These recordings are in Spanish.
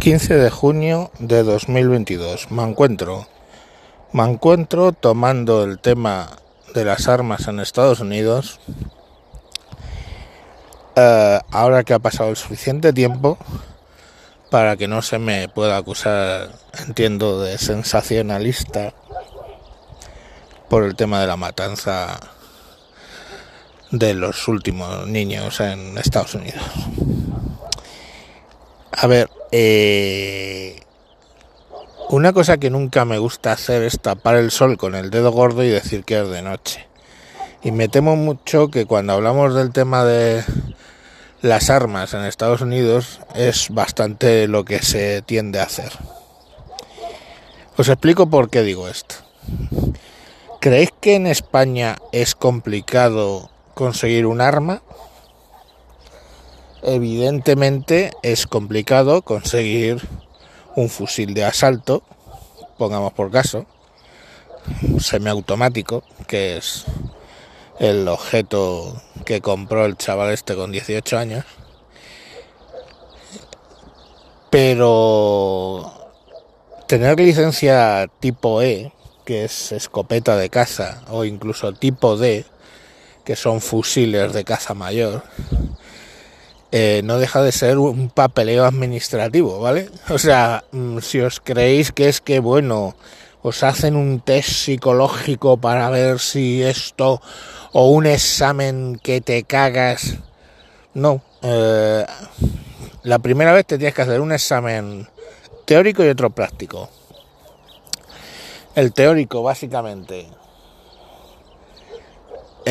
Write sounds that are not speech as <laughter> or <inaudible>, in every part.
15 de junio de 2022. Me encuentro. Me encuentro tomando el tema de las armas en Estados Unidos. Eh, ahora que ha pasado el suficiente tiempo para que no se me pueda acusar, entiendo, de sensacionalista por el tema de la matanza de los últimos niños en Estados Unidos. A ver, eh, una cosa que nunca me gusta hacer es tapar el sol con el dedo gordo y decir que es de noche. Y me temo mucho que cuando hablamos del tema de las armas en Estados Unidos es bastante lo que se tiende a hacer. Os explico por qué digo esto. ¿Creéis que en España es complicado conseguir un arma? Evidentemente es complicado conseguir un fusil de asalto, pongamos por caso, semiautomático, que es el objeto que compró el chaval este con 18 años. Pero tener licencia tipo E, que es escopeta de caza, o incluso tipo D, que son fusiles de caza mayor, eh, no deja de ser un papeleo administrativo, ¿vale? O sea, mm, si os creéis que es que, bueno, os hacen un test psicológico para ver si esto o un examen que te cagas, no. Eh, la primera vez te tienes que hacer un examen teórico y otro práctico. El teórico, básicamente,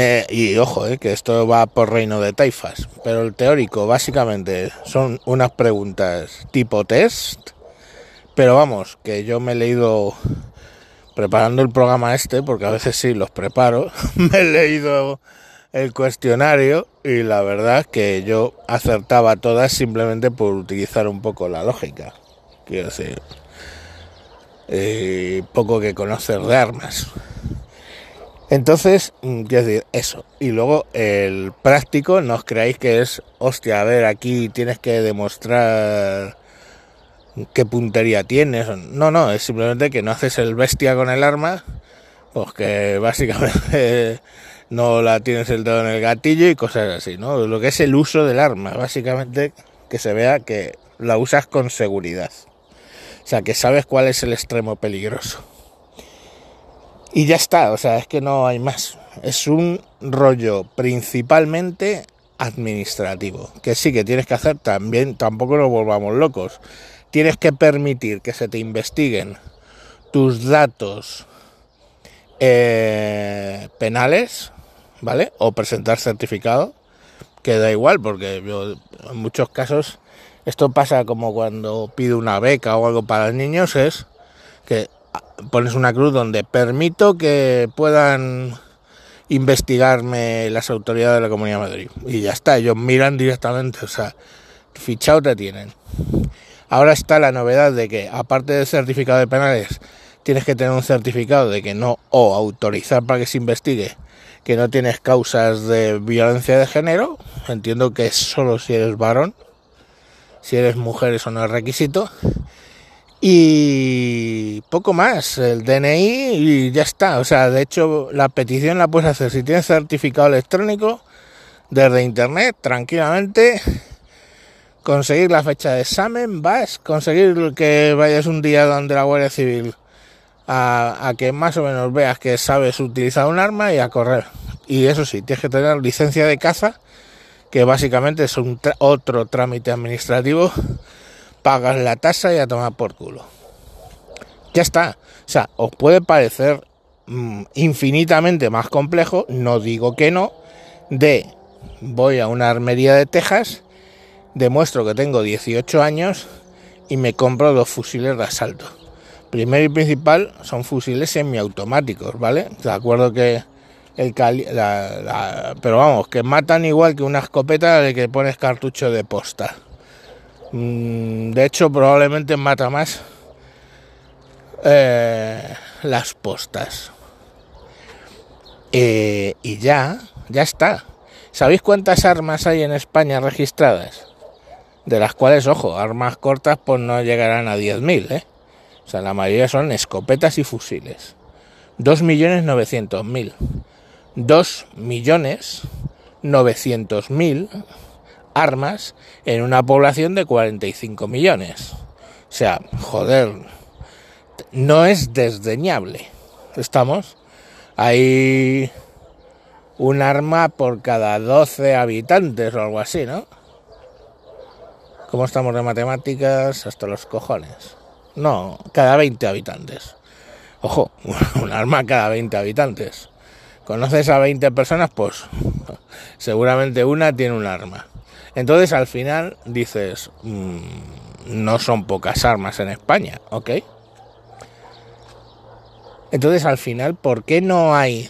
eh, y ojo, eh, que esto va por reino de taifas, pero el teórico básicamente son unas preguntas tipo test, pero vamos, que yo me he leído preparando el programa este, porque a veces sí los preparo, <laughs> me he leído el cuestionario y la verdad que yo acertaba todas simplemente por utilizar un poco la lógica, quiero decir, eh, poco que conocer de armas. Entonces, mm, quiero decir, eso. Y luego el práctico, no os creáis que es, hostia, a ver, aquí tienes que demostrar qué puntería tienes. No, no, es simplemente que no haces el bestia con el arma, pues que <laughs> básicamente no la tienes el dedo en el gatillo y cosas así, ¿no? Lo que es el uso del arma, básicamente que se vea que la usas con seguridad. O sea, que sabes cuál es el extremo peligroso. Y ya está, o sea, es que no hay más. Es un rollo principalmente administrativo, que sí que tienes que hacer también, tampoco nos volvamos locos. Tienes que permitir que se te investiguen tus datos eh, penales, ¿vale? O presentar certificado, que da igual, porque yo, en muchos casos esto pasa como cuando pido una beca o algo para niños, es que pones una cruz donde permito que puedan investigarme las autoridades de la Comunidad de Madrid. Y ya está, ellos miran directamente, o sea, fichado te tienen. Ahora está la novedad de que, aparte del certificado de penales, tienes que tener un certificado de que no, o autorizar para que se investigue, que no tienes causas de violencia de género. Entiendo que es solo si eres varón. Si eres mujer, eso no es requisito. Y poco más, el DNI y ya está. O sea, de hecho, la petición la puedes hacer si tienes certificado electrónico desde internet, tranquilamente. Conseguir la fecha de examen, vas, conseguir que vayas un día donde la Guardia Civil a, que más o menos veas que sabes utilizar un arma y a correr. Y eso sí, tienes que tener licencia de caza, que básicamente es un otro trámite administrativo pagas la tasa y a tomar por culo. Ya está. O sea, os puede parecer mm, infinitamente más complejo, no digo que no, de voy a una armería de Texas, demuestro que tengo 18 años y me compro dos fusiles de asalto. Primero y principal son fusiles semiautomáticos, ¿vale? De acuerdo que el pero vamos, que matan igual que una escopeta de que pones cartucho de posta. Mm, de hecho, probablemente mata más eh, las postas. Eh, y ya, ya está. ¿Sabéis cuántas armas hay en España registradas? de las cuales, ojo, armas cortas pues no llegarán a 10.000, ¿eh? O sea, la mayoría son escopetas y fusiles. 2.900.000. 2.900.000 armas en una población de 45 millones. O sea, joder, no es desdeñable. ¿Estamos? Hay un arma por cada 12 habitantes o algo así, ¿no? ¿Cómo estamos de matemáticas? Hasta los cojones. No, cada 20 habitantes. Ojo, <laughs> un arma cada 20 habitantes. ¿Conoces a 20 personas? Pues seguramente una tiene un arma. Entonces al final dices, mmm, no son pocas armas en España, ¿ok? Entonces al final, ¿por qué no hay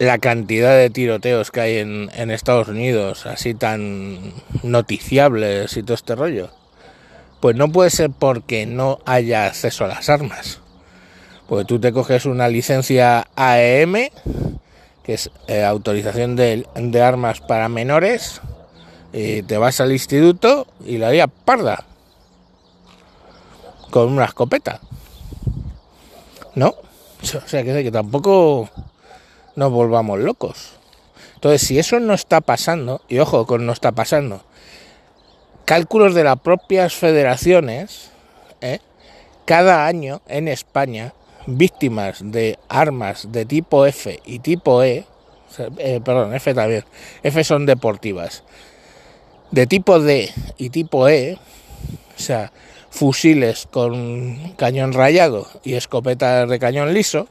la cantidad de tiroteos que hay en, en, Estados Unidos, así tan noticiables y todo este rollo? Pues no puede ser porque no haya acceso a las armas. Porque tú te coges una licencia AEM, que es eh, autorización de, de, armas para menores, y te vas al instituto y la haría parda. Con una escopeta. ¿No? O sea, que, que tampoco nos volvamos locos. Entonces, si eso no está pasando, y ojo con no está pasando, cálculos de las propias federaciones, ¿eh? cada año en España, víctimas de armas de tipo F y tipo E, eh, perdón, F también, F son deportivas, de tipo D y tipo E, o sea, fusiles con cañón rayado y escopetas de cañón liso,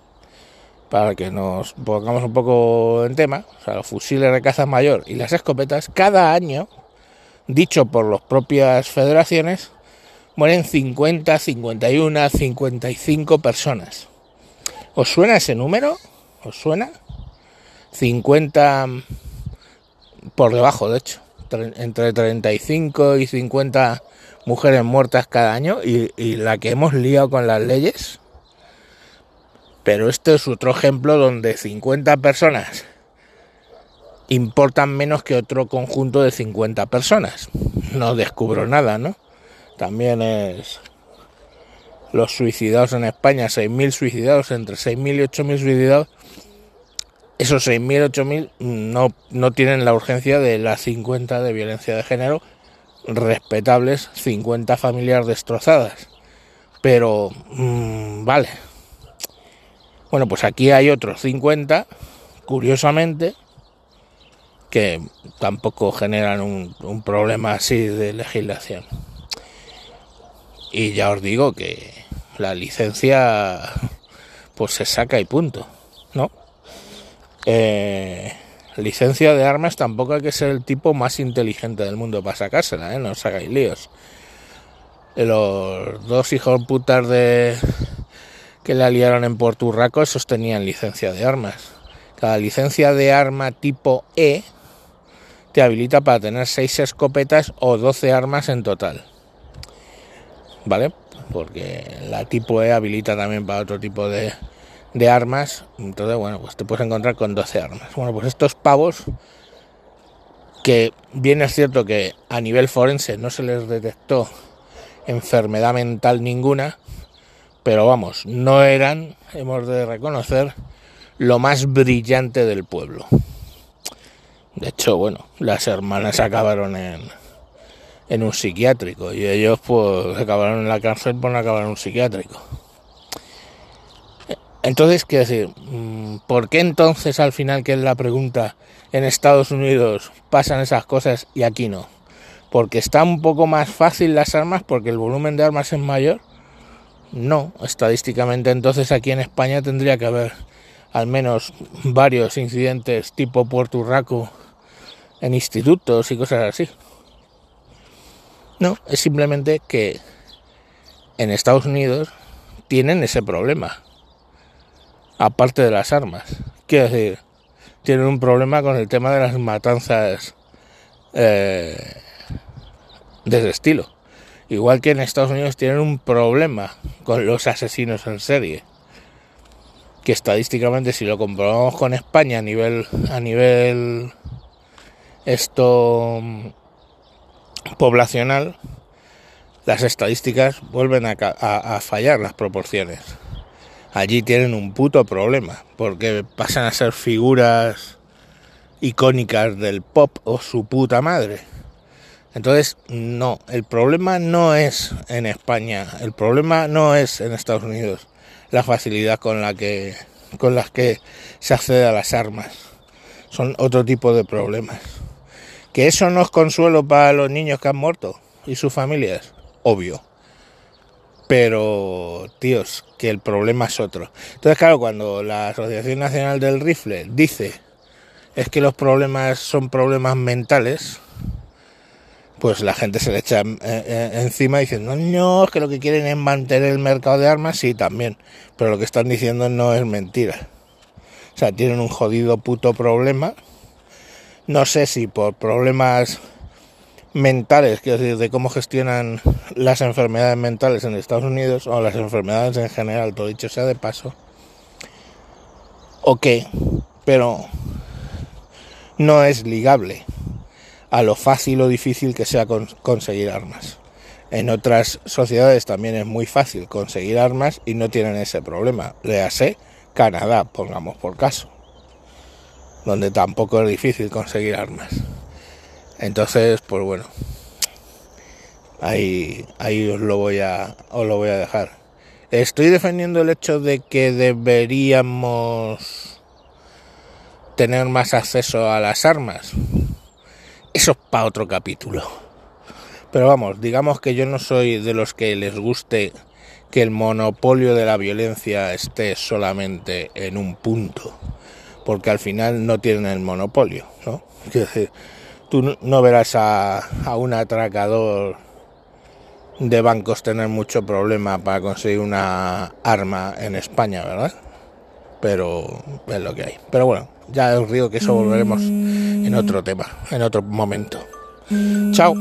para que nos pongamos un poco en tema, o sea, los fusiles de caza mayor y las escopetas, cada año, dicho por las propias federaciones, mueren 50, 51, 55 personas. ¿Os suena ese número? ¿Os suena? 50 por debajo, de hecho, entre 35 y 50 mujeres muertas cada año y, y la que hemos liado con las leyes. Pero este es otro ejemplo donde 50 personas importan menos que otro conjunto de 50 personas. No descubro nada, ¿no? También es los suicidados en España, 6.000 suicidados, entre 6.000 y 8.000 suicidados. Esos 6.000, 8.000 no, no tienen la urgencia de las 50 de violencia de género, respetables 50 familias destrozadas. Pero, mmm, vale. Bueno, pues aquí hay otros 50, curiosamente, que tampoco generan un, un problema así de legislación. Y ya os digo que la licencia pues se saca y punto, ¿no? Eh, licencia de armas tampoco hay que ser el tipo más inteligente del mundo para sacársela, ¿eh? No os hagáis líos. Los dos hijos putas de que la liaron en Porturraco, esos tenían licencia de armas. Cada licencia de arma tipo E te habilita para tener 6 escopetas o 12 armas en total. ¿Vale? Porque la tipo E habilita también para otro tipo de, de armas. Entonces, bueno, pues te puedes encontrar con 12 armas. Bueno, pues estos pavos, que bien es cierto que a nivel forense no se les detectó enfermedad mental ninguna, pero vamos, no eran, hemos de reconocer, lo más brillante del pueblo. De hecho, bueno, las hermanas acabaron en, en un psiquiátrico y ellos pues acabaron en la cárcel por no acabar en un psiquiátrico. Entonces, quiero decir, mm, ¿por qué entonces al final, que es la pregunta, en Estados Unidos pasan esas cosas y aquí no? Porque está un poco más fácil las armas, porque el volumen de armas es mayor. No, estadísticamente entonces aquí en España tendría que haber al menos varios incidentes tipo Puerto Rico en institutos y cosas así. No, es simplemente que en Estados Unidos tienen ese problema aparte de las armas. Quiero decir, tienen un problema con el tema de las matanzas eh, de ese estilo. Igual que en Estados Unidos tienen un problema con los asesinos en serie. Que estadísticamente si lo comprobamos con España a nivel a nivel esto poblacional, las estadísticas vuelven a, a, fallar las proporciones. Allí tienen un puto problema, porque pasan a ser figuras icónicas del pop o su puta madre. Entonces, no, el problema no es en España, el problema no es en Estados Unidos, la facilidad con la que con las que se accede a las armas. Son otro tipo de problemas. Que eso no es consuelo para los niños que han muerto y sus familias, obvio. Pero, tíos, que el problema es otro. Entonces, claro, cuando la Asociación Nacional del Rifle dice es que los problemas son problemas mentales, pues la gente se le echa eh, eh, encima diciendo, no, es que lo que quieren es mantener el mercado de armas, sí, también, pero lo que están diciendo no es mentira. O sea, tienen un jodido puto problema. No sé si por problemas mentales, quiero decir, de cómo gestionan las enfermedades mentales en Estados Unidos o las enfermedades en general, todo dicho sea de paso, o qué, pero no es ligable a lo fácil o difícil que sea conseguir armas. En otras sociedades también es muy fácil conseguir armas y no tienen ese problema. Léase Canadá, pongamos por caso, donde tampoco es difícil conseguir armas. Entonces, pues bueno, ahí, ahí os lo voy a, os lo voy a dejar. Estoy defendiendo el hecho de que deberíamos tener más acceso a las armas. Eso es para otro capítulo. Pero vamos, digamos que yo no soy de los que les guste que el monopolio de la violencia esté solamente en un punto, porque al final no tienen el monopolio, ¿no? decir, tú no verás a, a un atracador de bancos tener mucho problema para conseguir una arma en España, ¿verdad? Pero es lo que hay. Pero bueno, ya os digo que eso volveremos en otro tema, en otro momento. Chao.